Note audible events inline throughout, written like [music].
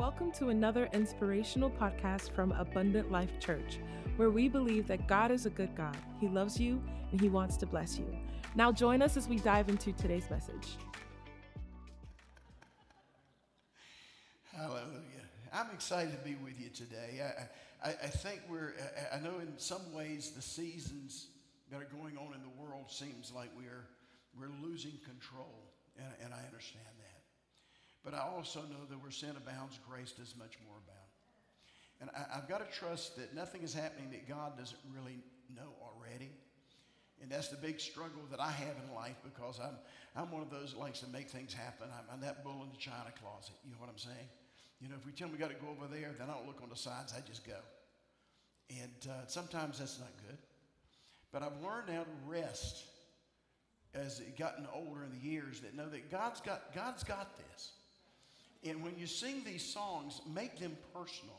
Welcome to another inspirational podcast from Abundant Life Church, where we believe that God is a good God. He loves you and He wants to bless you. Now, join us as we dive into today's message. Hallelujah. I'm excited to be with you today. I, I, I think we're, I know in some ways the seasons that are going on in the world seems like we're, we're losing control, and, and I understand that. But I also know that where sin abounds, grace does much more abound. And I, have got to trust that nothing is happening that God doesn't really know already. And that's the big struggle that I have in life because I'm, I'm one of those that likes to make things happen. I'm, I'm that bull in the china closet. You know what I'm saying? You know, if we tell them we got to go over there, then I don't look on the sides, I just go. And uh, sometimes that's not good. But I've learned how to rest as it gotten older in the years that know that God's got, God's got this. And when you sing these songs, make them personal.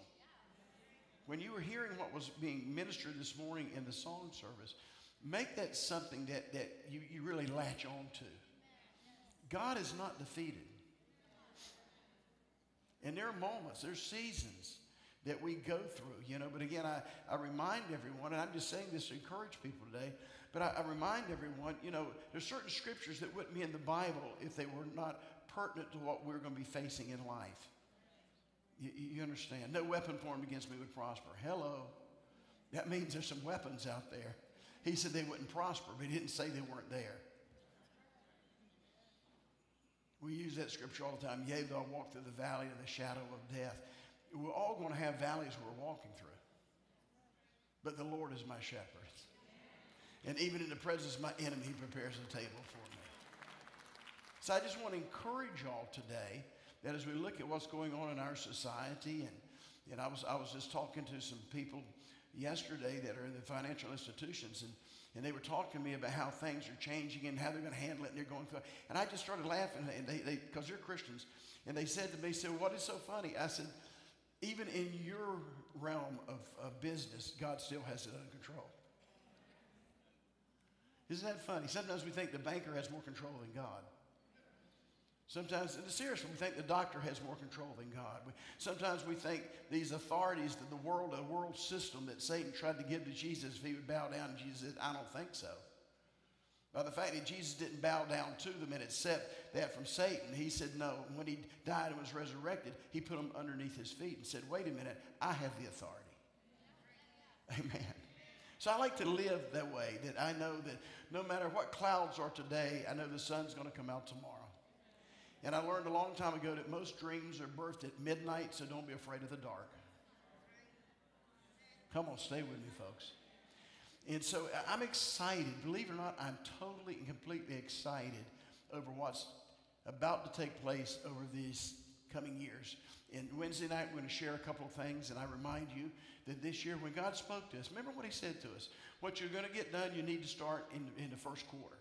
When you were hearing what was being ministered this morning in the song service, make that something that, that you, you really latch on to. God is not defeated. And there are moments, there's seasons that we go through, you know. But again, I, I remind everyone, and I'm just saying this to encourage people today, but I, I remind everyone, you know, there's certain scriptures that wouldn't be in the Bible if they were not pertinent to what we're going to be facing in life. You, you understand? No weapon formed against me would prosper. Hello. That means there's some weapons out there. He said they wouldn't prosper, but he didn't say they weren't there. We use that scripture all the time. Yea, though I walk through the valley of the shadow of death. We're all going to have valleys we're walking through. But the Lord is my shepherd. And even in the presence of my enemy, he prepares a table for me. So I just want to encourage y'all today that as we look at what's going on in our society, and, and I, was, I was just talking to some people yesterday that are in the financial institutions, and, and they were talking to me about how things are changing and how they're going to handle it, and they're going through. And I just started laughing, and they, they, because they're Christians, and they said to me, "So what is so funny?" I said, "Even in your realm of, of business, God still has it under control." Isn't that funny? Sometimes we think the banker has more control than God. Sometimes, seriously, we think the doctor has more control than God. We, sometimes we think these authorities that the world, a world system that Satan tried to give to Jesus, if he would bow down, Jesus said, I don't think so. By the fact that Jesus didn't bow down to them and accept that from Satan, he said no. When he died and was resurrected, he put them underneath his feet and said, Wait a minute, I have the authority. Amen. So I like to live that way, that I know that no matter what clouds are today, I know the sun's going to come out tomorrow. And I learned a long time ago that most dreams are birthed at midnight, so don't be afraid of the dark. Come on, stay with me, folks. And so I'm excited. Believe it or not, I'm totally and completely excited over what's about to take place over these coming years. And Wednesday night, we're going to share a couple of things, and I remind you that this year, when God spoke to us, remember what He said to us? What you're going to get done, you need to start in, in the first quarter.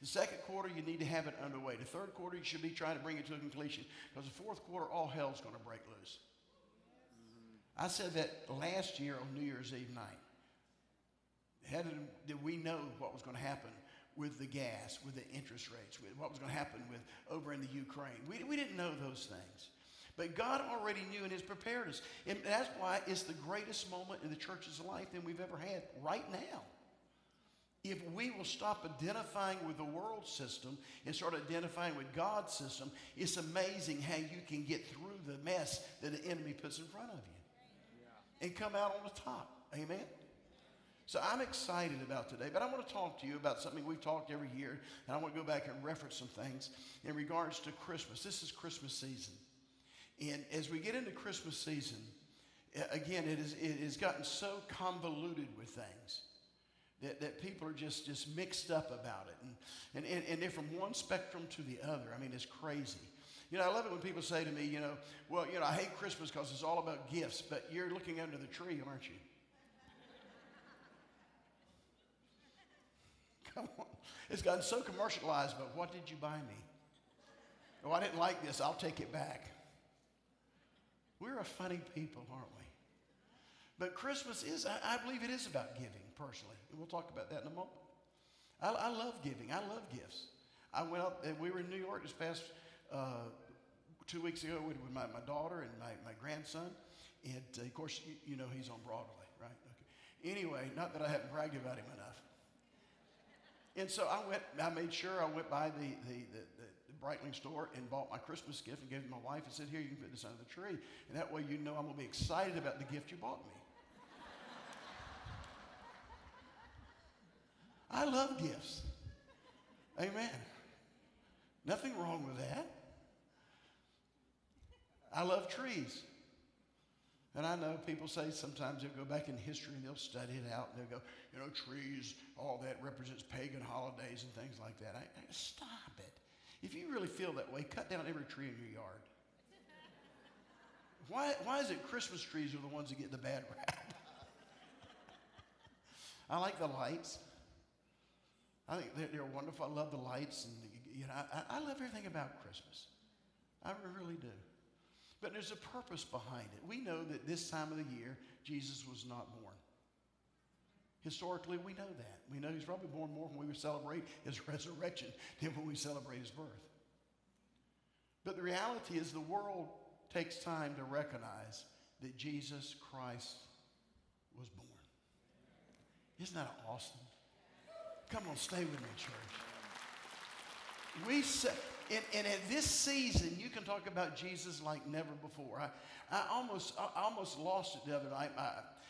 The second quarter, you need to have it underway. The third quarter, you should be trying to bring it to a completion because the fourth quarter, all hell's going to break loose. I said that last year on New Year's Eve night. How did, did we know what was going to happen with the gas, with the interest rates, with what was going to happen with over in the Ukraine? We, we didn't know those things. But God already knew and has prepared us. And that's why it's the greatest moment in the church's life than we've ever had right now. If we will stop identifying with the world system and start identifying with God's system, it's amazing how you can get through the mess that the enemy puts in front of you and come out on the top. Amen? So I'm excited about today, but I want to talk to you about something we've talked every year, and I want to go back and reference some things in regards to Christmas. This is Christmas season. And as we get into Christmas season, again, it, is, it has gotten so convoluted with things that, that people are just, just mixed up about it. And, and, and they're from one spectrum to the other. I mean, it's crazy. You know, I love it when people say to me, you know, well, you know, I hate Christmas because it's all about gifts, but you're looking under the tree, aren't you? [laughs] Come on. It's gotten so commercialized, but what did you buy me? Oh, I didn't like this. I'll take it back. We're a funny people, aren't we? But Christmas is, I, I believe it is about giving personally. And we'll talk about that in a moment. I, I love giving. I love gifts. I went up, and we were in New York this past uh, two weeks ago with, my, my daughter and my, my grandson. And uh, of course, you, you know he's on Broadway, right? Okay. Anyway, not that I haven't bragged about him enough. And so I went, I made sure I went by the, the, the, the Breitling store and bought my Christmas gift and gave it to my wife and said, Here, you can put this under the tree. And that way you know I'm going to be excited about the gift you bought me. I love gifts. Amen. Nothing wrong with that. I love trees. And I know people say sometimes they'll go back in history and they'll study it out and they'll go, you know, trees, all that represents pagan holidays and things like that. I, I, stop it. If you really feel that way, cut down every tree in your yard. Why, why is it Christmas trees are the ones that get the bad rap? [laughs] I like the lights. I think they're, they're, wonderful. I love the lights, and you know, I, I love everything about Christmas. I really do. But there's a purpose behind it. We know that this time of the year, Jesus was not born. Historically, we know that. We know he's probably born more when we celebrate his [laughs] resurrection than when we celebrate his birth. But the reality is, the world takes time to recognize that Jesus Christ was born. Isn't that awesome? Come on, stay with me, church. We say, and, and at this season, you can talk about Jesus like never before. I, I almost, I almost lost it the other night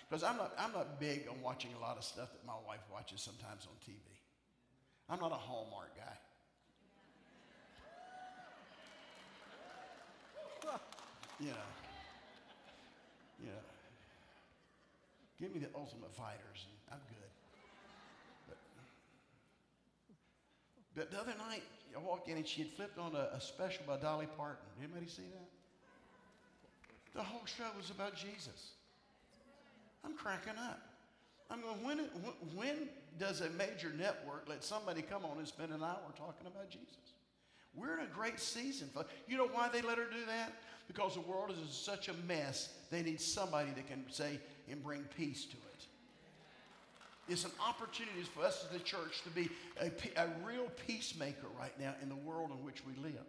because I'm not, I'm not big on watching a lot of stuff that my wife watches sometimes on TV. I'm not a Hallmark guy. You know, you know, give me the Ultimate Fighters, and I'm good. But, but the other night, I walked in and she had flipped on a, a special by Dolly Parton. Anybody see that? The whole show was about Jesus. I'm cracking up. I'm going, when, when does a major network let somebody come on and spend an hour talking about Jesus? We're in a great season. You know why they let her do that? Because the world is such a mess, they need somebody that can say and bring peace to it. It's an opportunity for us as the church to be a, a real peacemaker right now in the world in which we live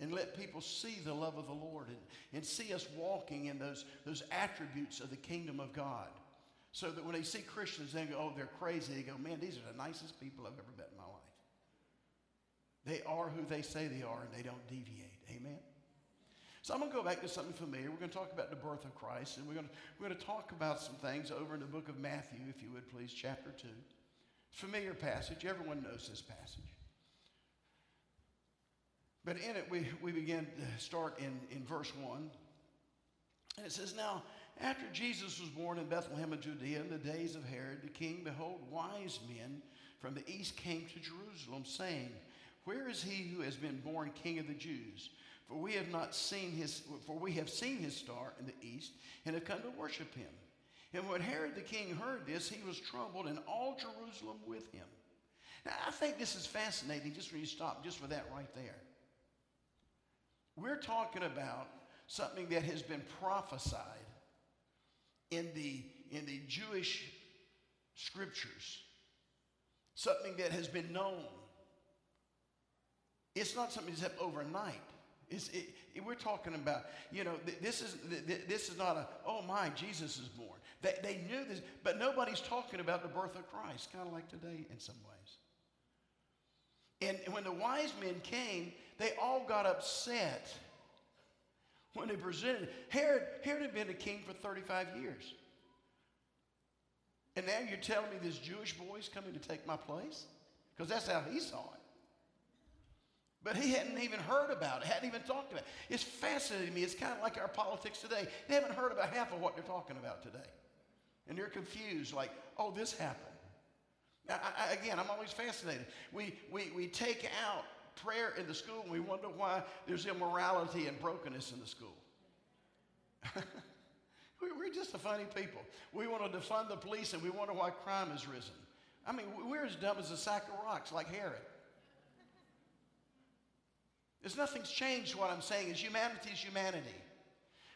and let people see the love of the Lord and, and see us walking in those, those attributes of the kingdom of God. So that when they see Christians, they go, oh, they're crazy. They go, man, these are the nicest people I've ever met in my life. They are who they say they are, and they don't deviate. Amen? So I'm going to go back to something familiar. We're going to talk about the birth of Christ, and we're going to, we're going to talk about some things over in the book of Matthew, if you would please, chapter 2. Familiar passage. Everyone knows this passage. But in it, we, we begin to start in, in verse 1. And it says, Now, after Jesus was born in Bethlehem of Judea in the days of Herod the king, behold, wise men from the east came to Jerusalem, saying, Where is he who has been born king of the Jews? For we have not seen his, for we have seen his star in the east and have come to worship him. And when Herod the king heard this, he was troubled, and all Jerusalem with him. Now, I think this is fascinating just when you stop just for that right there. We're talking about something that has been prophesied in the, in the Jewish scriptures, something that has been known. It's not something that's happened overnight. It, it, we're talking about, you know, th- this is th- this is not a oh my Jesus is born. They, they knew this, but nobody's talking about the birth of Christ. Kind of like today in some ways. And when the wise men came, they all got upset when they presented. Herod Herod had been a king for 35 years, and now you're telling me this Jewish boy is coming to take my place because that's how he saw it. But he hadn't even heard about it, hadn't even talked about it. It's fascinating to me. It's kind of like our politics today. They haven't heard about half of what they're talking about today. And they're confused, like, oh, this happened. Now, I, again, I'm always fascinated. We, we, we take out prayer in the school and we wonder why there's immorality and brokenness in the school. [laughs] we're just a funny people. We want to defund the police and we wonder why crime has risen. I mean, we're as dumb as a sack of rocks, like Herod. There's nothing's changed. What I'm saying is humanity is humanity.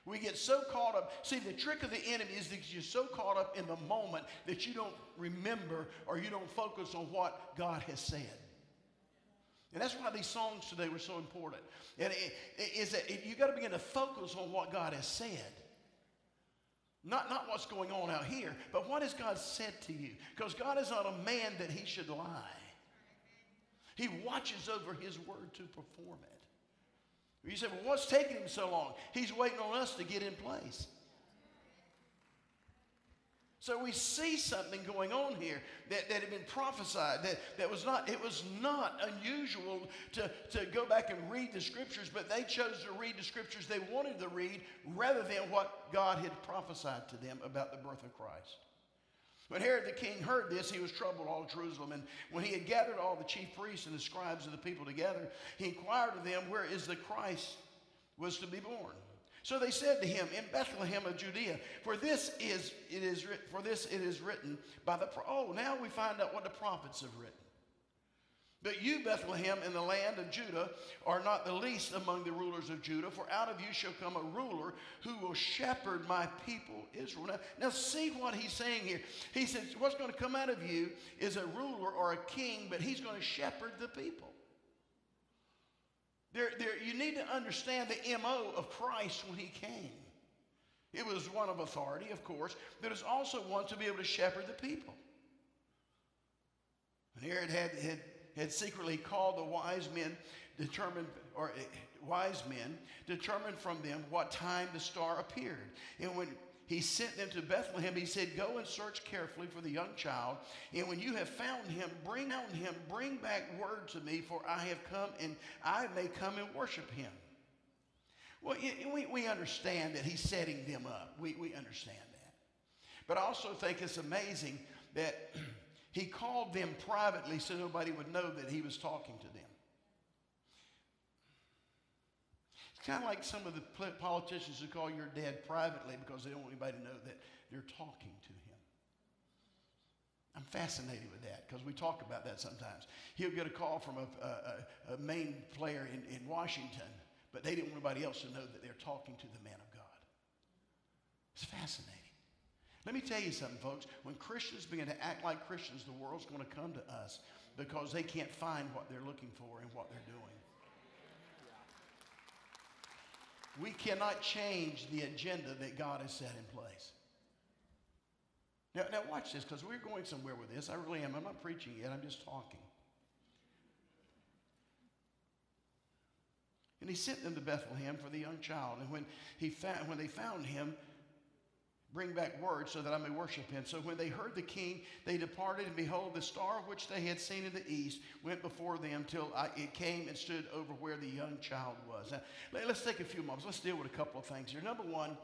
We get so caught up. See, the trick of the enemy is that you're so caught up in the moment that you don't remember or you don't focus on what God has said. And that's why these songs today were so important. And it, it, is that you got to begin to focus on what God has said. Not, not what's going on out here, but what has God said to you? Because God is not a man that he should lie. He watches over his word to perform it. You say, well, what's taking him so long? He's waiting on us to get in place. So we see something going on here that, that had been prophesied, that, that was not, it was not unusual to, to go back and read the scriptures, but they chose to read the scriptures they wanted to read rather than what God had prophesied to them about the birth of Christ. When Herod the king heard this, he was troubled all Jerusalem. And when he had gathered all the chief priests and the scribes of the people together, he inquired of them, Where is the Christ was to be born? So they said to him, In Bethlehem of Judea, for this is it is for this it is written by the oh now we find out what the prophets have written. But you, Bethlehem, in the land of Judah, are not the least among the rulers of Judah, for out of you shall come a ruler who will shepherd my people Israel. Now, now see what he's saying here. He says, What's going to come out of you is a ruler or a king, but he's going to shepherd the people. There, there, you need to understand the MO of Christ when he came. It was one of authority, of course, but it's also one to be able to shepherd the people. And Herod had, had had secretly called the wise men, determined, or uh, wise men, determined from them what time the star appeared. And when he sent them to Bethlehem, he said, Go and search carefully for the young child. And when you have found him, bring out him, bring back word to me, for I have come and I may come and worship him. Well, we, we understand that he's setting them up. We, we understand that. But I also think it's amazing that [clears throat] He called them privately so nobody would know that he was talking to them. It's kind of like some of the politicians who call your dad privately because they don't want anybody to know that they're talking to him. I'm fascinated with that because we talk about that sometimes. He'll get a call from a, a, a main player in, in Washington, but they didn't want anybody else to know that they're talking to the man of God. It's fascinating. Let me tell you something, folks. When Christians begin to act like Christians, the world's going to come to us because they can't find what they're looking for and what they're doing. We cannot change the agenda that God has set in place. Now, now watch this because we're going somewhere with this. I really am. I'm not preaching yet, I'm just talking. And he sent them to Bethlehem for the young child. And when, he found, when they found him, bring back word so that I may worship him. So when they heard the king, they departed, and behold, the star which they had seen in the east went before them till I, it came and stood over where the young child was. Now, let, us take a few moments. Let's deal with a couple of things here. Number one,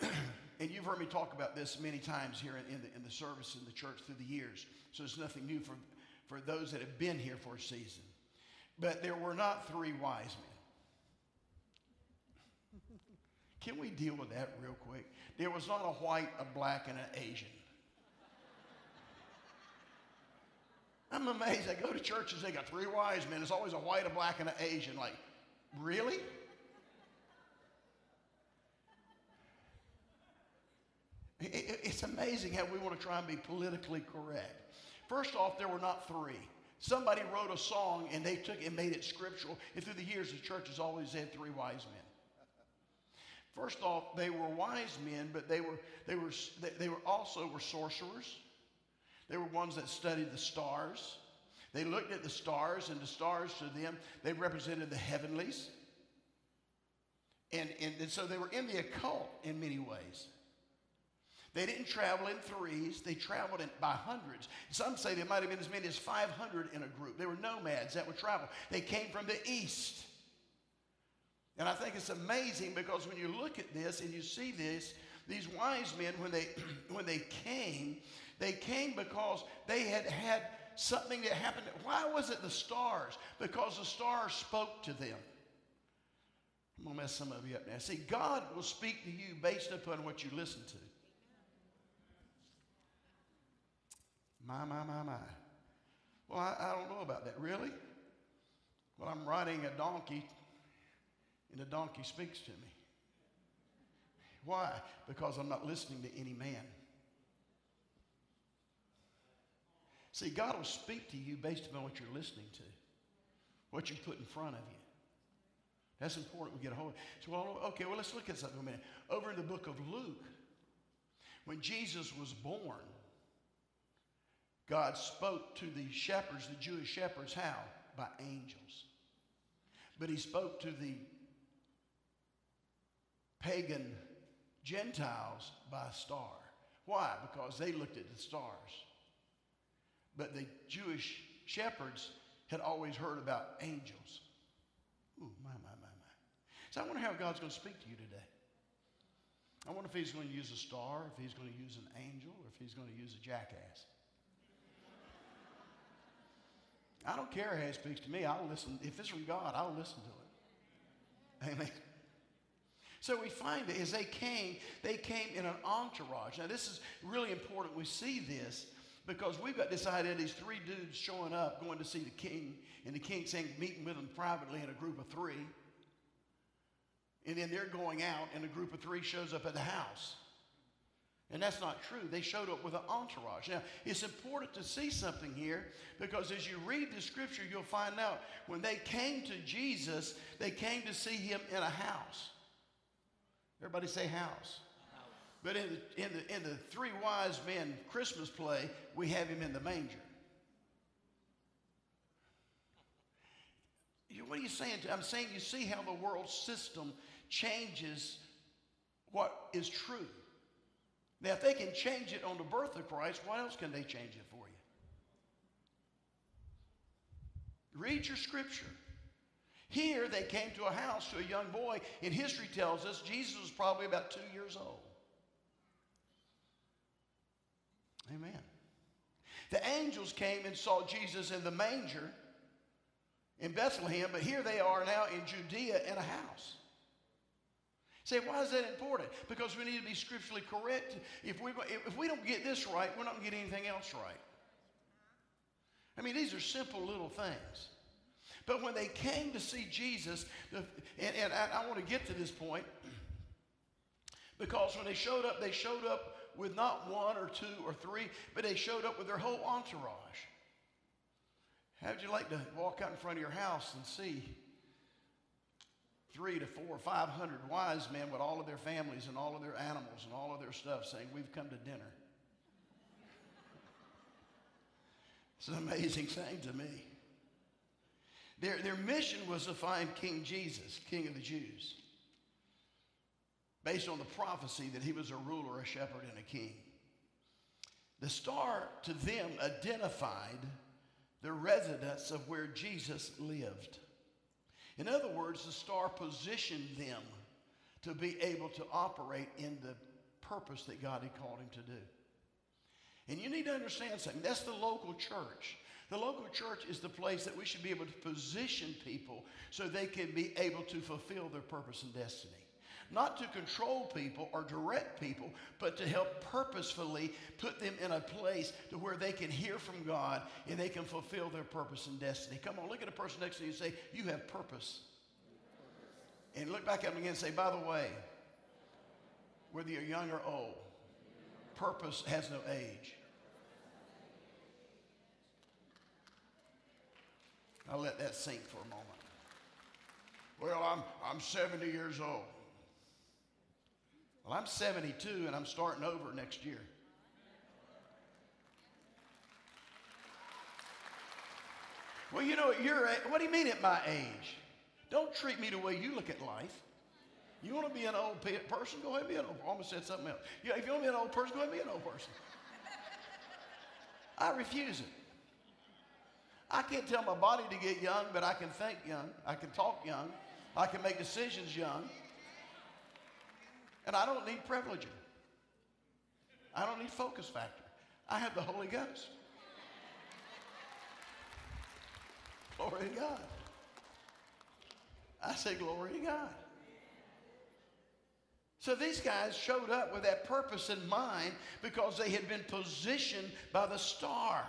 [clears throat] and you've heard me talk about this many times here in, in, the, in the service in the church through the years, so it's nothing new for, for those that have been here for a season. But there were not three wise men. Can we deal with that real quick? There was not a white, a black, and an Asian. I'm amazed. I go to churches, they got three wise men. It's always a white, a black, and an Asian. Like, really? It's amazing how we want to try and be politically correct. First off, there were not three. Somebody wrote a song and they took it and made it scriptural. And through the years, the church has always had three wise men. First off, they were wise men, but they were, they were, they were also were sorcerers. They were ones that studied the stars. They looked at the stars, and the stars to them, they represented the heavenlies. And, and, and so they were in the occult in many ways. They didn't travel in threes, they traveled in, by hundreds. Some say there might have been as many as 500 in a group. They were nomads that would travel. They came from the east. And I think it's amazing because when you look at this and you see this, these wise men, when they, [clears throat] when they came, they came because they had had something that happened. Why was it the stars? Because the stars spoke to them. I'm going to mess some of you up now. See, God will speak to you based upon what you listen to. My, my, my, my. Well, I, I don't know about that. Really? Well, I'm riding a donkey and the donkey speaks to me. Why? Because I'm not listening to any man. See, God will speak to you based upon what you're listening to. what you put in front of you. That's important we get a hold of. So, well, okay, well, let's look at something a minute. Over in the book of Luke, when Jesus was born, God spoke to the shepherds, the Jewish shepherds, how? By angels. But he spoke to the pagan Gentiles by star. Why? Because they looked at the stars. But the Jewish shepherds had always heard about angels. Ooh, my, my, my, my. So I wonder how God's going to speak to you today. I wonder if he's going to use a star, if he's going to use an angel, or if he's going to use a jackass. I don't care how he speaks to me. I'll listen. If it's from God, I'll listen to it. Amen. So we find that as they came, they came in an entourage. Now, this is really important. We see this because we've got this idea these three dudes showing up, going to see the king, and the king saying, meeting with them privately in a group of three. And then they're going out, and a group of three shows up at the house. And that's not true. They showed up with an entourage. Now, it's important to see something here because as you read the scripture, you'll find out when they came to Jesus, they came to see him in a house. Everybody say house. But in the, in, the, in the three wise men Christmas play, we have him in the manger. What are you saying? To, I'm saying you see how the world system changes what is true. Now, if they can change it on the birth of Christ, what else can they change it for you? Read your scripture. Here, they came to a house to a young boy, and history tells us Jesus was probably about two years old. Amen. The angels came and saw Jesus in the manger in Bethlehem, but here they are now in Judea in a house. Say, why is that important? Because we need to be scripturally correct. If we, if we don't get this right, we're not going to get anything else right. I mean, these are simple little things. But when they came to see Jesus, and, and I, I want to get to this point because when they showed up, they showed up with not one or two or three, but they showed up with their whole entourage. How would you like to walk out in front of your house and see three to four or five hundred wise men with all of their families and all of their animals and all of their stuff saying, We've come to dinner? [laughs] it's an amazing thing to me. Their, their mission was to find King Jesus, King of the Jews, based on the prophecy that he was a ruler, a shepherd, and a king. The star to them identified the residence of where Jesus lived. In other words, the star positioned them to be able to operate in the purpose that God had called him to do. And you need to understand something. That's the local church. The local church is the place that we should be able to position people so they can be able to fulfill their purpose and destiny. Not to control people or direct people, but to help purposefully put them in a place to where they can hear from God and they can fulfill their purpose and destiny. Come on, look at the person next to you and say, You have purpose. And look back at them again and say, By the way, whether you're young or old, purpose has no age. I'll let that sink for a moment. Well, I'm, I'm 70 years old. Well, I'm 72 and I'm starting over next year. Well, you know, you're, what do you mean at my age? Don't treat me the way you look at life. You want to be an old person? Go ahead and be an old I almost said something else. Yeah, if you want to be an old person, go ahead and be an old person. I refuse it. I can't tell my body to get young, but I can think young. I can talk young. I can make decisions young. And I don't need Prevagen. I don't need focus factor. I have the Holy Ghost. Glory to God. I say, Glory to God. So these guys showed up with that purpose in mind because they had been positioned by the star.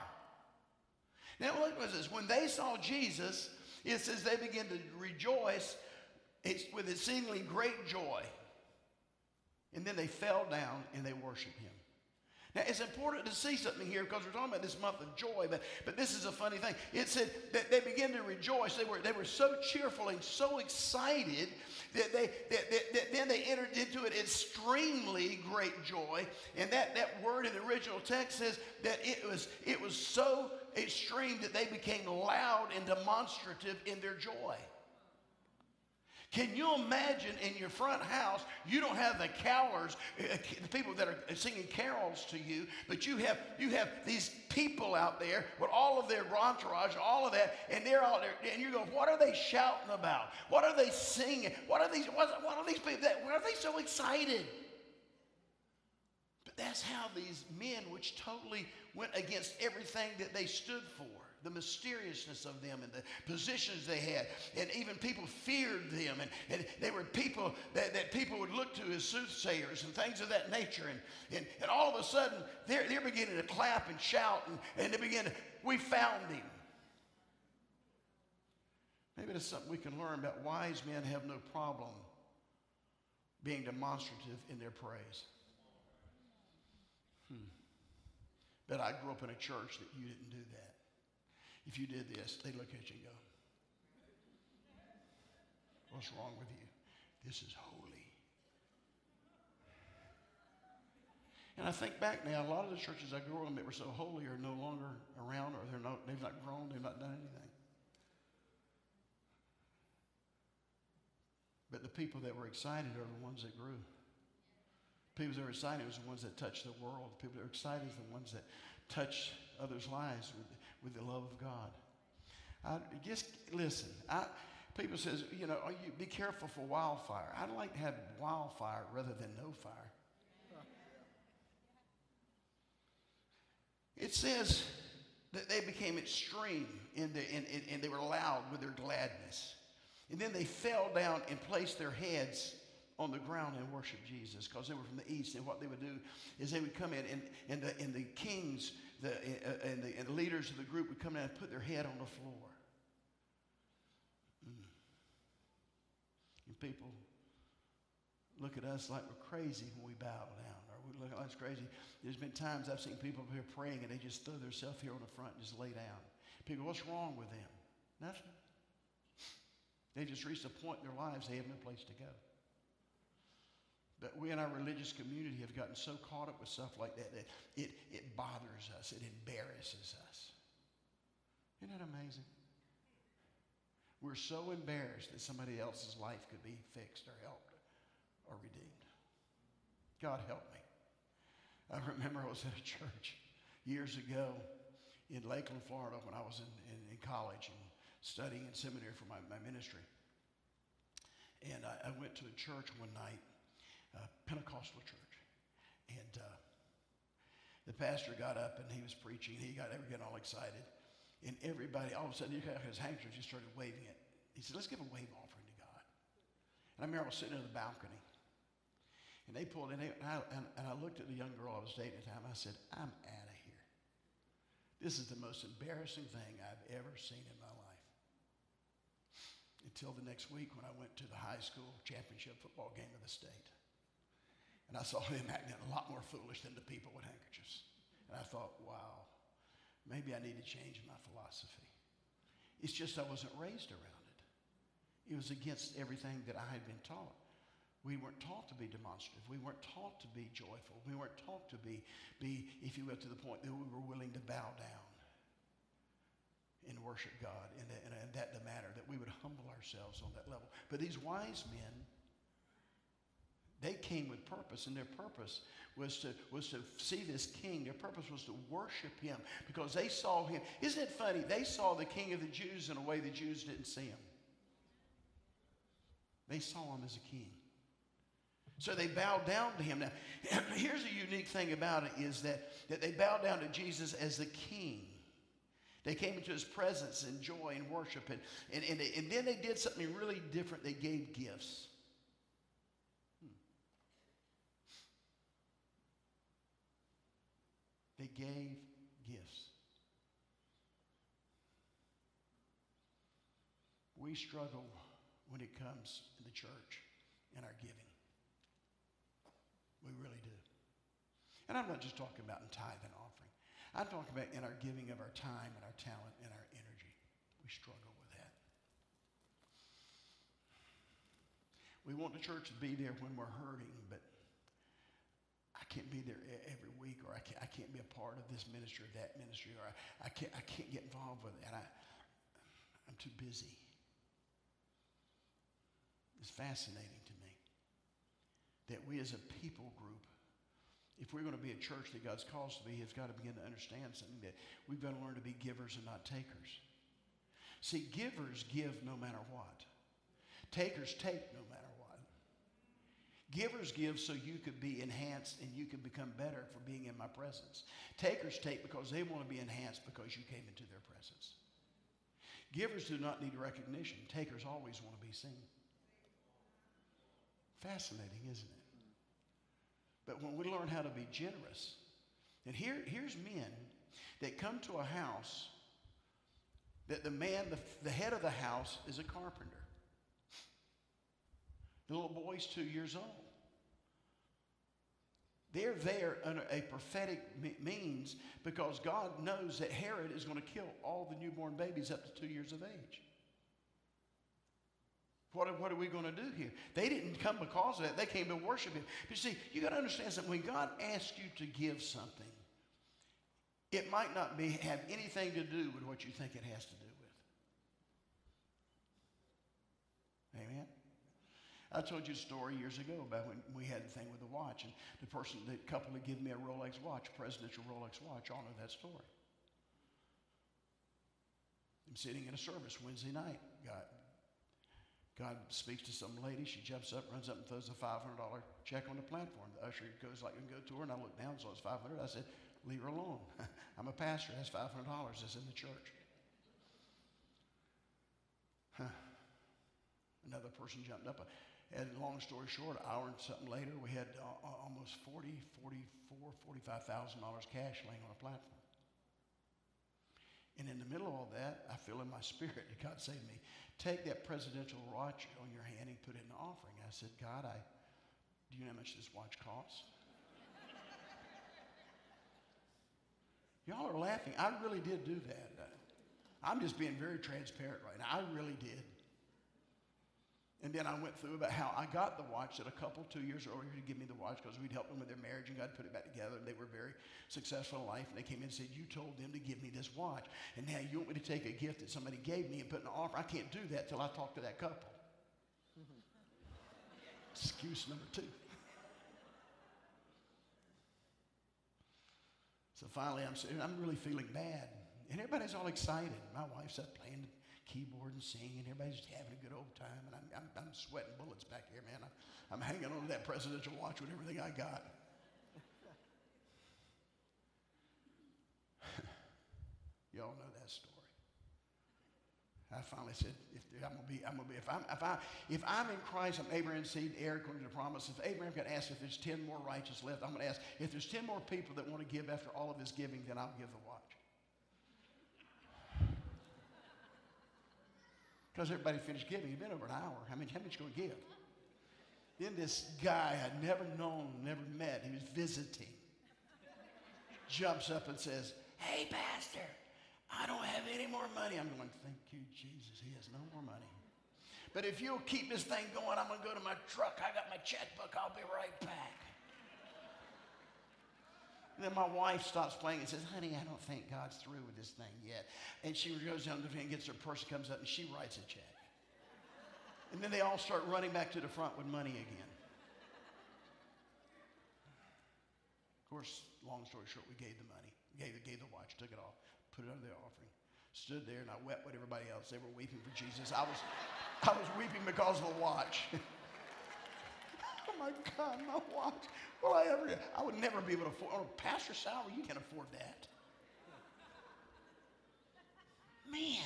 Now, look at this. When they saw Jesus, it says they began to rejoice with exceedingly great joy. And then they fell down and they worshiped him. Now, it's important to see something here because we're talking about this month of joy, but, but this is a funny thing. It said that they began to rejoice. They were, they were so cheerful and so excited that, they, that, that, that then they entered into an extremely great joy. And that, that word in the original text says that it was, it was so extreme that they became loud and demonstrative in their joy. Can you imagine in your front house, you don't have the carolers, uh, the people that are singing carols to you, but you have you have these people out there with all of their entourage, all of that, and they're all there, and you go, what are they shouting about? What are they singing? What are these? What, what are these people? That, why are they so excited? But that's how these men, which totally went against everything that they stood for the mysteriousness of them and the positions they had. And even people feared them. And, and they were people that, that people would look to as soothsayers and things of that nature. And, and, and all of a sudden, they're, they're beginning to clap and shout. And, and they begin we found him. Maybe that's something we can learn about wise men have no problem being demonstrative in their praise. Hmm. But I grew up in a church that you didn't do that. If you did this, they'd look at you and go, What's wrong with you? This is holy. And I think back now, a lot of the churches I grew up in that were so holy are no longer around or they're not, they've not grown, they've not done anything. But the people that were excited are the ones that grew. People that were excited was the ones that touched the world. People that were excited are the ones that touch others' lives with with the love of God. I, just listen. I, people says, you know, you be careful for wildfire. I'd like to have wildfire rather than no fire. It says that they became extreme in in, and they were loud with their gladness. And then they fell down and placed their heads on the ground and worship Jesus because they were from the east. And what they would do is they would come in, and, and, the, and the kings the, uh, and, the, and the leaders of the group would come down and put their head on the floor. Mm. And people look at us like we're crazy when we bow down, or we look at us crazy. There's been times I've seen people up here praying and they just throw themselves here on the front and just lay down. People, what's wrong with them? Nothing. They just reached a point in their lives they have no place to go. But we in our religious community have gotten so caught up with stuff like that that it, it bothers us, it embarrasses us. Isn't that amazing? We're so embarrassed that somebody else's life could be fixed or helped or redeemed. God help me. I remember I was at a church years ago in Lakeland, Florida, when I was in, in, in college and studying in seminary for my, my ministry. And I, I went to a church one night Pentecostal church. And uh, the pastor got up and he was preaching. He got everyone all excited. And everybody, all of a sudden, he got his handkerchief, just started waving it. He said, let's give a wave offering to God. And I remember I was sitting in the balcony. And they pulled in, and I, and, and I looked at the young girl I was dating at the time. I said, I'm out of here. This is the most embarrassing thing I've ever seen in my life. Until the next week when I went to the high school championship football game of the state. And I saw them acting a lot more foolish than the people with handkerchiefs. And I thought, wow, maybe I need to change my philosophy. It's just I wasn't raised around it. It was against everything that I had been taught. We weren't taught to be demonstrative. We weren't taught to be joyful. We weren't taught to be, be, if you will, to the point that we were willing to bow down and worship God and, and, and that the matter, that we would humble ourselves on that level. But these wise men they came with purpose, and their purpose was to, was to see this king. Their purpose was to worship him because they saw him. Isn't it funny? They saw the king of the Jews in a way the Jews didn't see him. They saw him as a king. So they bowed down to him. Now, [clears throat] here's a unique thing about it is that, that they bowed down to Jesus as the king. They came into his presence in joy and worship. And, and, and, and then they did something really different. They gave gifts. They gave gifts. We struggle when it comes to the church and our giving. We really do. And I'm not just talking about in tithe and offering. I'm talking about in our giving of our time and our talent and our energy. We struggle with that. We want the church to be there when we're hurting, but can't be there every week, or I can't, I can't be a part of this ministry or that ministry, or I, I, can't, I can't get involved with it. I, I'm too busy. It's fascinating to me that we as a people group if we're going to be a church that God's called us to be, it's got to begin to understand something that we've got to learn to be givers and not takers. See, givers give no matter what. Takers take no matter. Givers give so you could be enhanced and you could become better for being in my presence. Takers take because they want to be enhanced because you came into their presence. Givers do not need recognition. Takers always want to be seen. Fascinating, isn't it? But when we learn how to be generous, and here, here's men that come to a house that the man, the, the head of the house, is a carpenter. The little boy's two years old. They're there under a prophetic means because God knows that Herod is going to kill all the newborn babies up to two years of age. What are, what are we going to do here? They didn't come because of that. They came to worship Him. But you see, you got to understand something. When God asks you to give something, it might not be, have anything to do with what you think it has to do with. Amen? I told you a story years ago about when we had the thing with the watch, and the person, the couple that gave me a Rolex watch, presidential Rolex watch, all know that story. I'm sitting in a service Wednesday night. God, God speaks to some lady. She jumps up, runs up, and throws a $500 check on the platform. The usher goes like, and go to her, and I look down, so it's 500 I said, leave her alone. [laughs] I'm a pastor. That's $500. That's in the church. Huh. Another person jumped up. And long story short, an hour and something later, we had uh, almost 40, 44, $45,000 cash laying on a platform. And in the middle of all that, I feel in my [laughs] spirit that God saved me. Take that presidential watch on your hand and put it in the offering. I said, God, I do you know how much this watch costs? Y'all are laughing. I really did do that. I'm just being very transparent right now. I really did. And then I went through about how I got the watch that a couple two years earlier to give me the watch because we'd helped them with their marriage and God put it back together. And they were very successful in life. And they came in and said, You told them to give me this watch. And now you want me to take a gift that somebody gave me and put in an offer. I can't do that till I talk to that couple. [laughs] Excuse number two. So finally, I'm, I'm really feeling bad. And everybody's all excited. My wife's up playing keyboard and singing. Everybody's just having a good old time. And I'm, I'm, I'm sweating bullets back here, man. I'm, I'm hanging on to that presidential watch with everything I got. [laughs] Y'all know that story. I finally said, if I'm gonna be, I'm gonna be, if I'm, if I, if I'm in Christ, I'm Abraham's seed, heir according to the promise. If Abraham got asked if there's ten more righteous left, I'm gonna ask if there's ten more people that want to give after all of his giving, then I'll give the watch. Because everybody finished giving. He'd been over an hour. How much, how much going to give? Then this guy I'd never known, never met, he was visiting, jumps up and says, Hey, Pastor, I don't have any more money. I'm going, Thank you, Jesus. He has no more money. But if you'll keep this thing going, I'm going to go to my truck. I got my checkbook. I'll be right back. And then my wife stops playing and says, Honey, I don't think God's through with this thing yet. And she goes down to the and gets her purse, comes up, and she writes a check. And then they all start running back to the front with money again. Of course, long story short, we gave the money, gave, gave the watch, took it off, put it under the offering, stood there, and I wept with everybody else. They were weeping for Jesus. I was, [laughs] I was weeping because of the watch. [laughs] oh my God, my watch. Will I ever? I would never be able to afford. A pastor salary, you can't afford that. Man.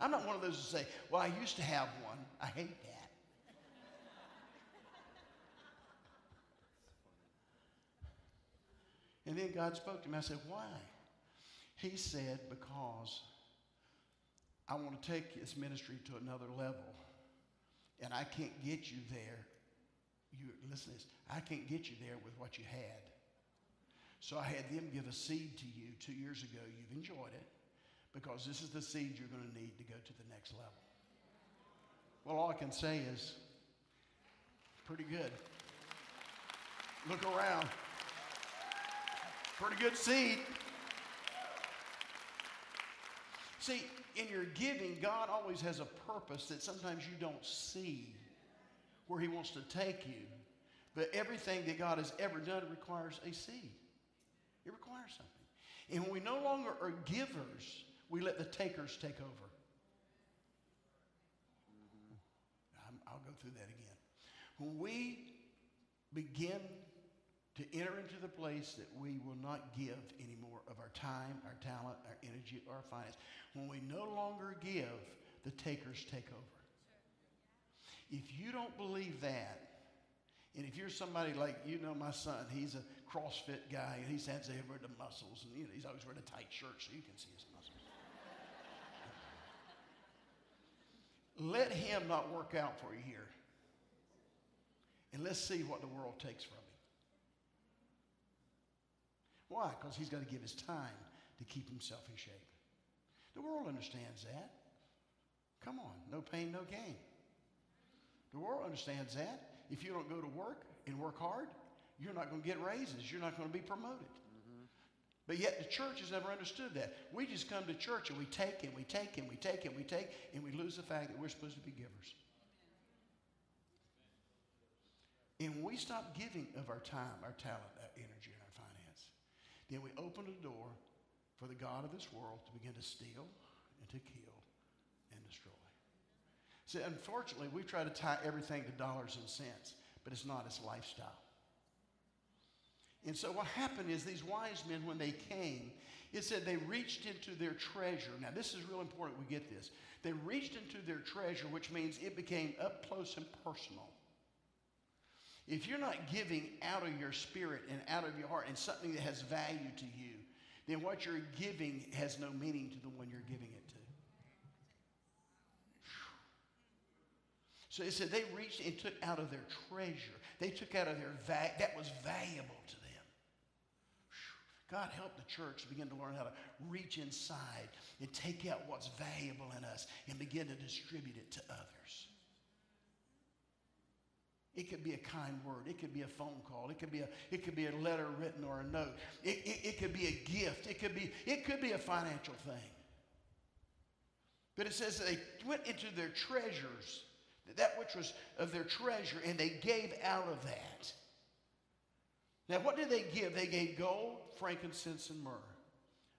I'm not one of those who say, well, I used to have one. I hate that. And then God spoke to me. I said, why? He said, because I want to take this ministry to another level. And I can't get you there you listen to this. I can't get you there with what you had. So I had them give a seed to you two years ago. You've enjoyed it because this is the seed you're going to need to go to the next level. Well, all I can say is pretty good. Look around. Pretty good seed. See, in your giving, God always has a purpose that sometimes you don't see where He wants to take you. But everything that God has ever done requires a seed, it requires something. And when we no longer are givers, we let the takers take over. i will go through that again. When we begin to enter into the place that we will not give any more of our time, our talent, our energy, our finance. When we no longer give, the takers take over. If you don't believe that, and if you're somebody like, you know, my son, he's a CrossFit guy, and he has ever the muscles, and you know, he's always wearing a tight shirt so you can see his muscles. Let him not work out for you here. And let's see what the world takes from. Why? Because he's got to give his time to keep himself in shape. The world understands that. Come on, no pain, no gain. The world understands that. If you don't go to work and work hard, you're not going to get raises. You're not going to be promoted. Mm-hmm. But yet the church has never understood that. We just come to church and we take and we take and we take and we take and we lose the fact that we're supposed to be givers. And we stop giving of our time, our talent, our energy, and our finance, then we open the door for the God of this world to begin to steal and to kill and destroy. See, unfortunately, we try to tie everything to dollars and cents, but it's not, it's lifestyle. And so what happened is these wise men, when they came, it said they reached into their treasure. Now, this is real important we get this. They reached into their treasure, which means it became up close and personal. If you're not giving out of your spirit and out of your heart and something that has value to you, then what you're giving has no meaning to the one you're giving it to. So it said they reached and took out of their treasure. They took out of their va- that was valuable to them. God help the church begin to learn how to reach inside and take out what's valuable in us and begin to distribute it to others. It could be a kind word. It could be a phone call. It could be a, it could be a letter written or a note. It, it, it could be a gift. It could be, it could be a financial thing. But it says they went into their treasures, that which was of their treasure, and they gave out of that. Now, what did they give? They gave gold, frankincense, and myrrh.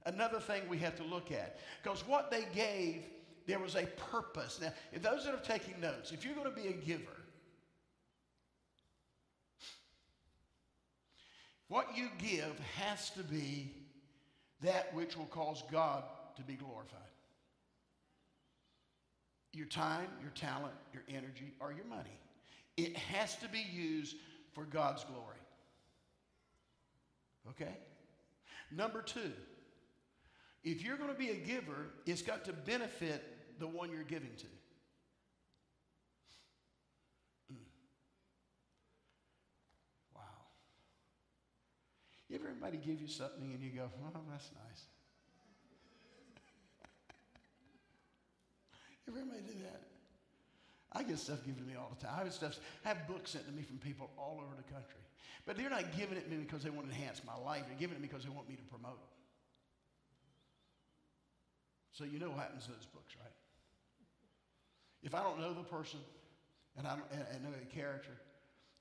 Another thing we have to look at. Because what they gave, there was a purpose. Now, those that are taking notes, if you're going to be a giver, What you give has to be that which will cause God to be glorified. Your time, your talent, your energy, or your money. It has to be used for God's glory. Okay? Number two, if you're going to be a giver, it's got to benefit the one you're giving to. Ever anybody give you something and you go, oh, that's nice? Ever anybody do that? I get stuff given to me all the time. I have stuff, I have books sent to me from people all over the country. But they're not giving it to me because they want to enhance my life. They're giving it because they want me to promote. So you know what happens to those books, right? If I don't know the person and I, and, and know a character,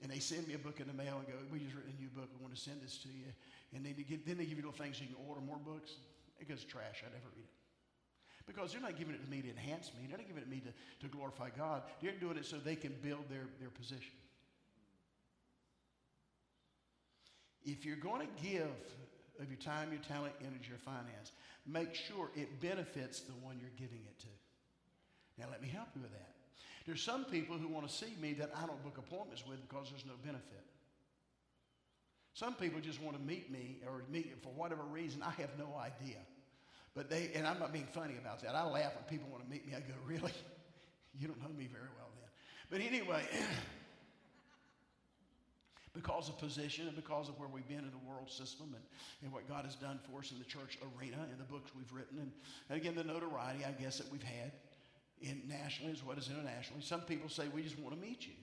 and they send me a book in the mail and go, we just written a new book. We want to send this to you. And they get, then they give you little things so you can order more books. It goes trash. I never read it. Because they're not giving it to me to enhance me. They're not giving it to me to, to glorify God. They're doing it so they can build their, their position. If you're going to give of your time, your talent, energy, your finance, make sure it benefits the one you're giving it to. Now, let me help you with that. There's some people who want to see me that I don't book appointments with because there's no benefit. Some people just want to meet me or meet me for whatever reason. I have no idea. But they, and I'm not being funny about that. I laugh when people want to meet me. I go, [laughs] really? You don't know me very well then. But anyway, [clears throat] because of position and because of where we've been in the world system and, and what God has done for us in the church arena and the books we've written. And, and again, the notoriety, I guess, that we've had in nationally as well as internationally. Some people say, we just want to meet you.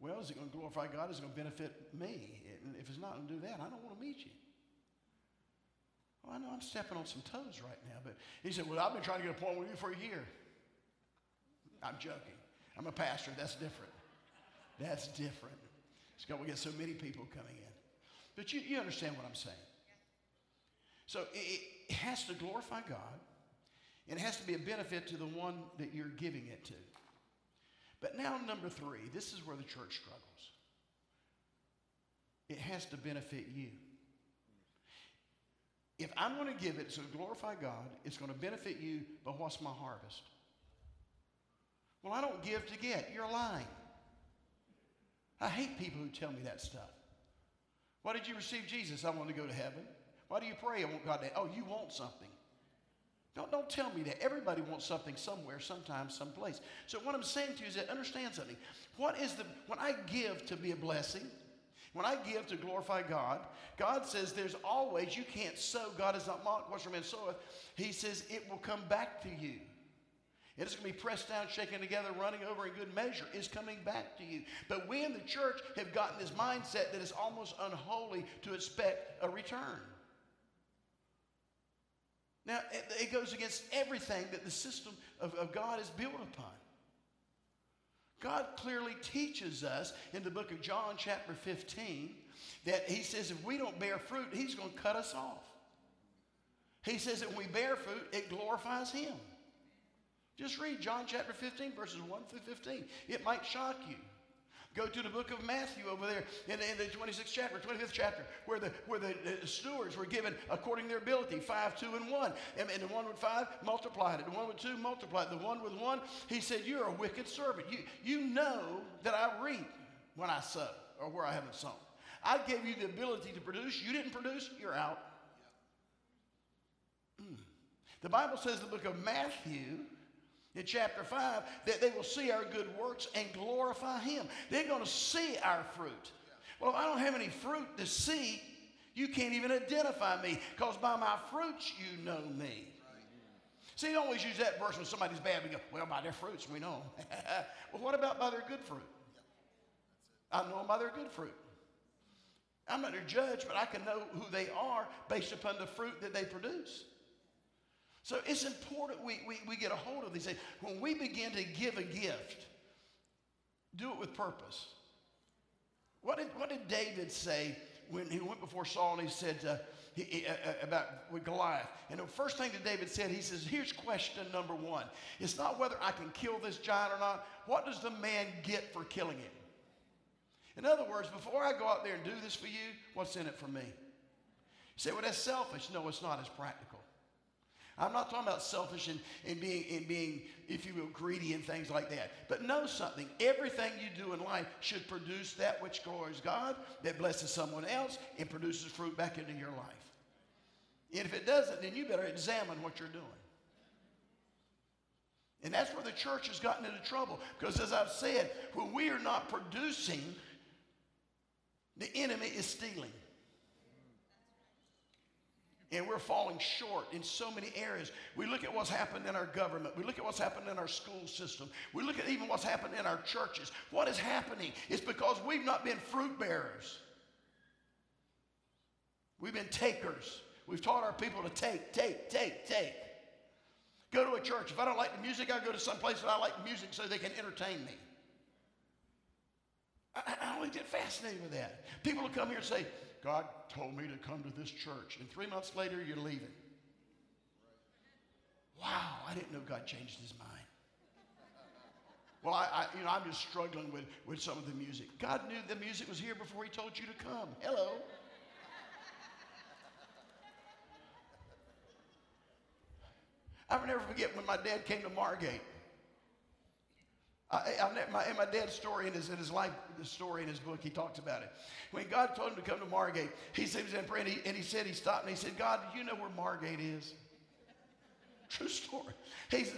Well, is it going to glorify God? Is it going to benefit me? And if it's not going to do that, I don't want to meet you. Well, I know I'm stepping on some toes right now, but he said, Well, I've been trying to get a point with you for a year. I'm joking. I'm a pastor. That's different. That's different. It's got we get so many people coming in. But you, you understand what I'm saying. So it, it has to glorify God, and it has to be a benefit to the one that you're giving it to. But now, number three, this is where the church struggles. It has to benefit you. If I'm going to give it, to glorify God, it's going to benefit you, but what's my harvest? Well, I don't give to get. You're lying. I hate people who tell me that stuff. Why did you receive Jesus? I want to go to heaven. Why do you pray? I want God to. Oh, you want something. Don't, don't tell me that. Everybody wants something somewhere, sometime, someplace. So what I'm saying to you is that understand something. What is the when I give to be a blessing, when I give to glorify God, God says there's always, you can't sow. God is not mocked, what's your man soweth. He says it will come back to you. It's going to be pressed down, shaken together, running over in good measure. Is coming back to you. But we in the church have gotten this mindset that it's almost unholy to expect a return. Now, it goes against everything that the system of, of God is built upon. God clearly teaches us in the book of John, chapter 15, that He says if we don't bear fruit, He's going to cut us off. He says that when we bear fruit, it glorifies Him. Just read John chapter 15, verses 1 through 15. It might shock you. Go to the book of Matthew over there in the, in the 26th chapter, 25th chapter, where the, where the, the stewards were given according to their ability five, two, and one. And, and the one with five multiplied it. The one with two multiplied. The one with one, he said, You're a wicked servant. You, you know that I reap when I sow or where I haven't sown. I gave you the ability to produce. You didn't produce, you're out. Mm. The Bible says the book of Matthew in chapter 5 that they will see our good works and glorify Him. They're going to see our fruit. Well, if I don't have any fruit to see, you can't even identify me because by my fruits you know me. See, you always use that verse when somebody's bad. We go, well, by their fruits we know them. [laughs] well, what about by their good fruit? I know them by their good fruit. I'm not their judge, but I can know who they are based upon the fruit that they produce. So it's important we, we, we get a hold of these things. When we begin to give a gift, do it with purpose. What did, what did David say when he went before Saul and he said uh, he, uh, uh, about with Goliath? And the first thing that David said, he says, Here's question number one. It's not whether I can kill this giant or not. What does the man get for killing him? In other words, before I go out there and do this for you, what's in it for me? You say, Well, that's selfish. No, it's not. It's practical. I'm not talking about selfish and, and, being, and being, if you will, greedy and things like that. But know something everything you do in life should produce that which glorifies God, that blesses someone else, and produces fruit back into your life. And if it doesn't, then you better examine what you're doing. And that's where the church has gotten into trouble. Because as I've said, when we are not producing, the enemy is stealing. And we're falling short in so many areas. We look at what's happened in our government. We look at what's happened in our school system. We look at even what's happened in our churches. What is happening? It's because we've not been fruit bearers. We've been takers. We've taught our people to take, take, take, take. Go to a church. If I don't like the music, I go to some place that I like music so they can entertain me. I, I always get fascinated with that. People will come here and say, God told me to come to this church. And three months later, you're leaving. Wow, I didn't know God changed his mind. Well, I, I, you know, I'm just struggling with, with some of the music. God knew the music was here before he told you to come. Hello. I'll never forget when my dad came to Margate. I, I, my, my dad's story, in his, in his life the story in his book, he talks about it. When God told him to come to Margate, he said he was in prayer, and he, and he said, he stopped and he said, God, do you know where Margate is? [laughs] True story. He said,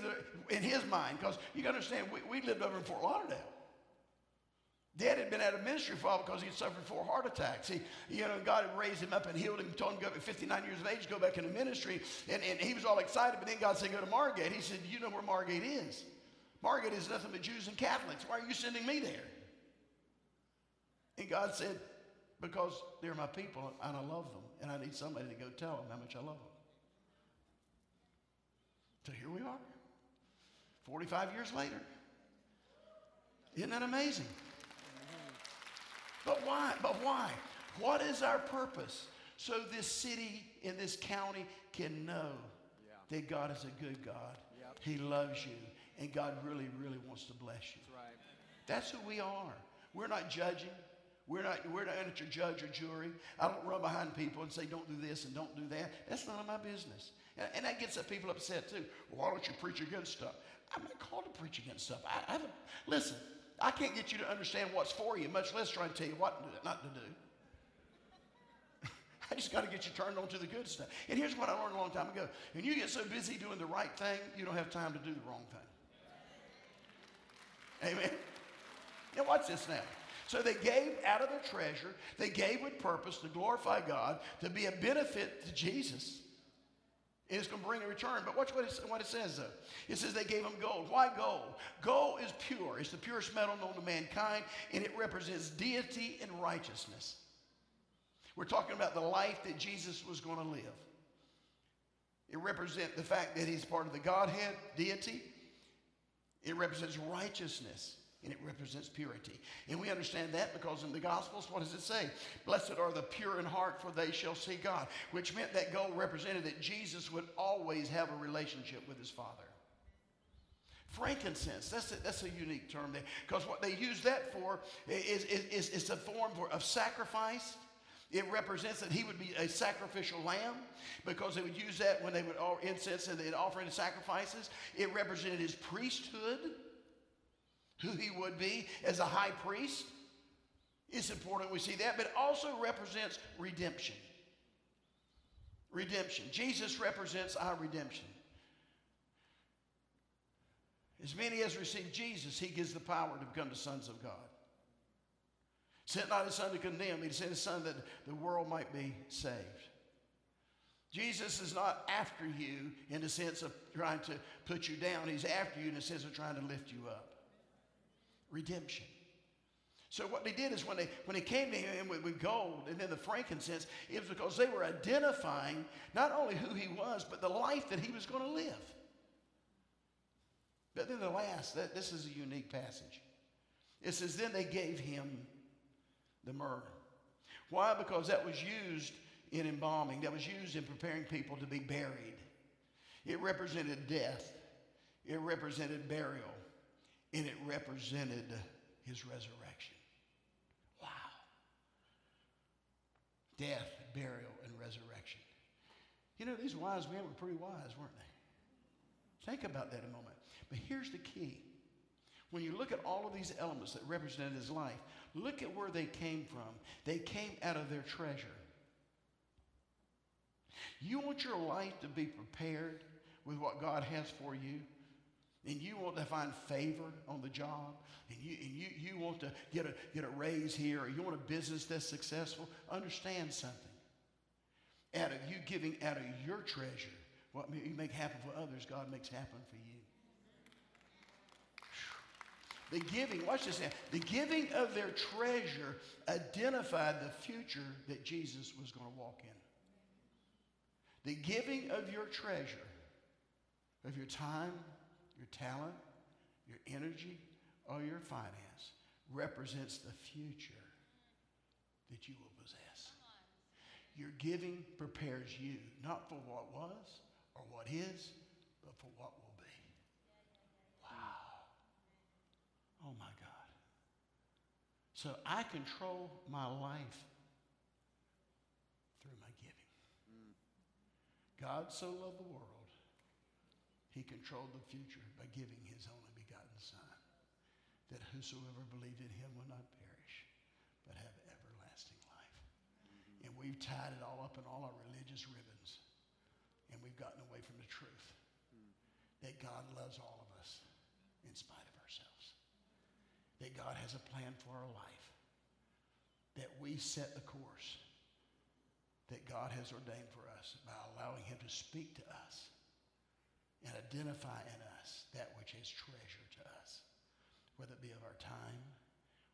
in his mind, because you got to understand, we, we lived over in Fort Lauderdale. Dad had been out of ministry for a while because he had suffered four heart attacks. He, you know, God had raised him up and healed him, told him to go at 59 years of age, go back into ministry. And, and he was all excited, but then God said, go to Margate. He said, you know where Margate is. Margate is nothing but Jews and Catholics. Why are you sending me there? And God said, because they're my people and I love them. And I need somebody to go tell them how much I love them. So here we are, 45 years later. Isn't that amazing? But why? But why? What is our purpose? So this city in this county can know yeah. that God is a good God. Yep. He loves you. And God really, really wants to bless you. That's right. That's who we are. We're not judging. We're not, we're not into judge or jury. I don't run behind people and say, don't do this and don't do that. That's none of my business. And, and that gets people upset too. Well, why don't you preach against stuff? I'm not called to preach against stuff. I, I haven't, listen, I can't get you to understand what's for you, much less try and tell you what not to do. [laughs] I just got to get you turned on to the good stuff. And here's what I learned a long time ago. When you get so busy doing the right thing, you don't have time to do the wrong thing. Amen. Now watch this now. So they gave out of their treasure, they gave with purpose to glorify God, to be a benefit to Jesus. And it's going to bring a return. But watch what it, what it says, though. It says they gave him gold. Why gold? Gold is pure. It's the purest metal known to mankind, and it represents deity and righteousness. We're talking about the life that Jesus was going to live. It represents the fact that he's part of the Godhead, deity. It represents righteousness and it represents purity. And we understand that because in the Gospels, what does it say? Blessed are the pure in heart, for they shall see God, which meant that gold represented that Jesus would always have a relationship with his Father. Frankincense, that's a, that's a unique term there, because what they use that for is, is, is, is a form of sacrifice. It represents that he would be a sacrificial lamb because they would use that when they would offer incense and they'd offer into sacrifices. It represented his priesthood who he would be as a high priest. It's important we see that, but also represents redemption. Redemption. Jesus represents our redemption. As many as receive Jesus, he gives the power to become the sons of God. Sent not his son to condemn, he sent his son that the world might be saved. Jesus is not after you in the sense of trying to put you down. He's after you in the sense of trying to lift you up redemption. So what they did is when they when they came to him with, with, gold and then the frankincense, it was because they were identifying not only who he was, but the life that he was going to live. But then the last, that, this is a unique passage. It says, then they gave him the myrrh. Why? Because that was used in embalming, that was used in preparing people to be buried. It represented death, it represented burial and it represented his resurrection. Wow. Death, burial, and resurrection. You know, these wise men were pretty wise, weren't they? Think about that a moment. But here's the key. When you look at all of these elements that represented his life, look at where they came from. They came out of their treasure. You want your life to be prepared with what God has for you? and you want to find favor on the job, and you, and you, you want to get a, get a raise here, or you want a business that's successful, understand something. Out of you giving out of your treasure, what you make happen for others, God makes happen for you. The giving, watch this now. The giving of their treasure identified the future that Jesus was going to walk in. The giving of your treasure, of your time, your talent, your energy, or your finance represents the future that you will possess. Your giving prepares you not for what was or what is, but for what will be. Wow. Oh my God. So I control my life through my giving. God so loved the world he controlled the future by giving his only begotten Son, that whosoever believed in him will not perish, but have everlasting life. And we've tied it all up in all our religious ribbons, and we've gotten away from the truth that God loves all of us in spite. That God has a plan for our life, that we set the course that God has ordained for us by allowing Him to speak to us and identify in us that which is treasure to us, whether it be of our time,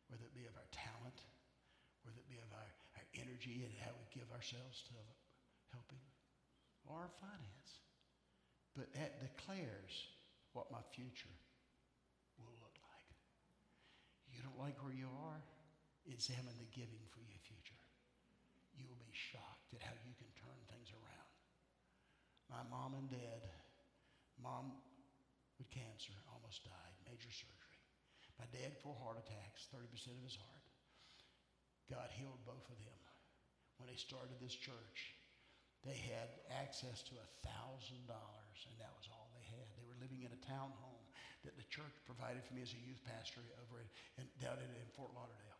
whether it be of our talent, whether it be of our, our energy and how we give ourselves to helping, or our finance. But that declares what my future. You don't like where you are? Examine the giving for your future. You will be shocked at how you can turn things around. My mom and dad, mom with cancer, almost died, major surgery. My dad, four heart attacks, 30% of his heart. God healed both of them. When they started this church, they had access to a $1,000, and that was all they had. They were living in a townhome that the church provided for me as a youth pastor over in, down in, in Fort Lauderdale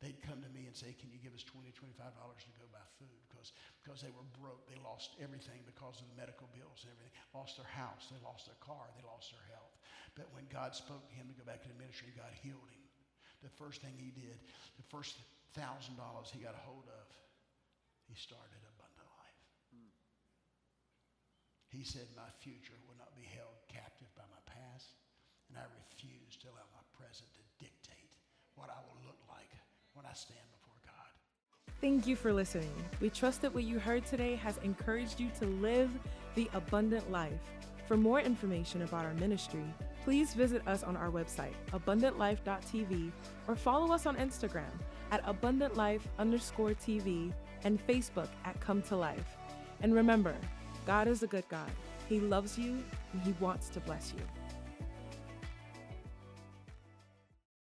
they'd come to me and say, Can you give us $20, $25 to go buy food? Because, because they were broke. They lost everything because of the medical bills and everything. Lost their house, they lost their car, they lost their health. But when God spoke to him to go back to the ministry, God healed him. The first thing he did, the first thousand dollars he got a hold of, he started Abundant Life. Hmm. He said, My future will not be held captive by my and I refuse to allow my present to dictate what I will look like when I stand before God. Thank you for listening. We trust that what you heard today has encouraged you to live the abundant life. For more information about our ministry, please visit us on our website, abundantlife.tv, or follow us on Instagram at abundantlife underscore TV and Facebook at Come to Life. And remember, God is a good God. He loves you and He wants to bless you.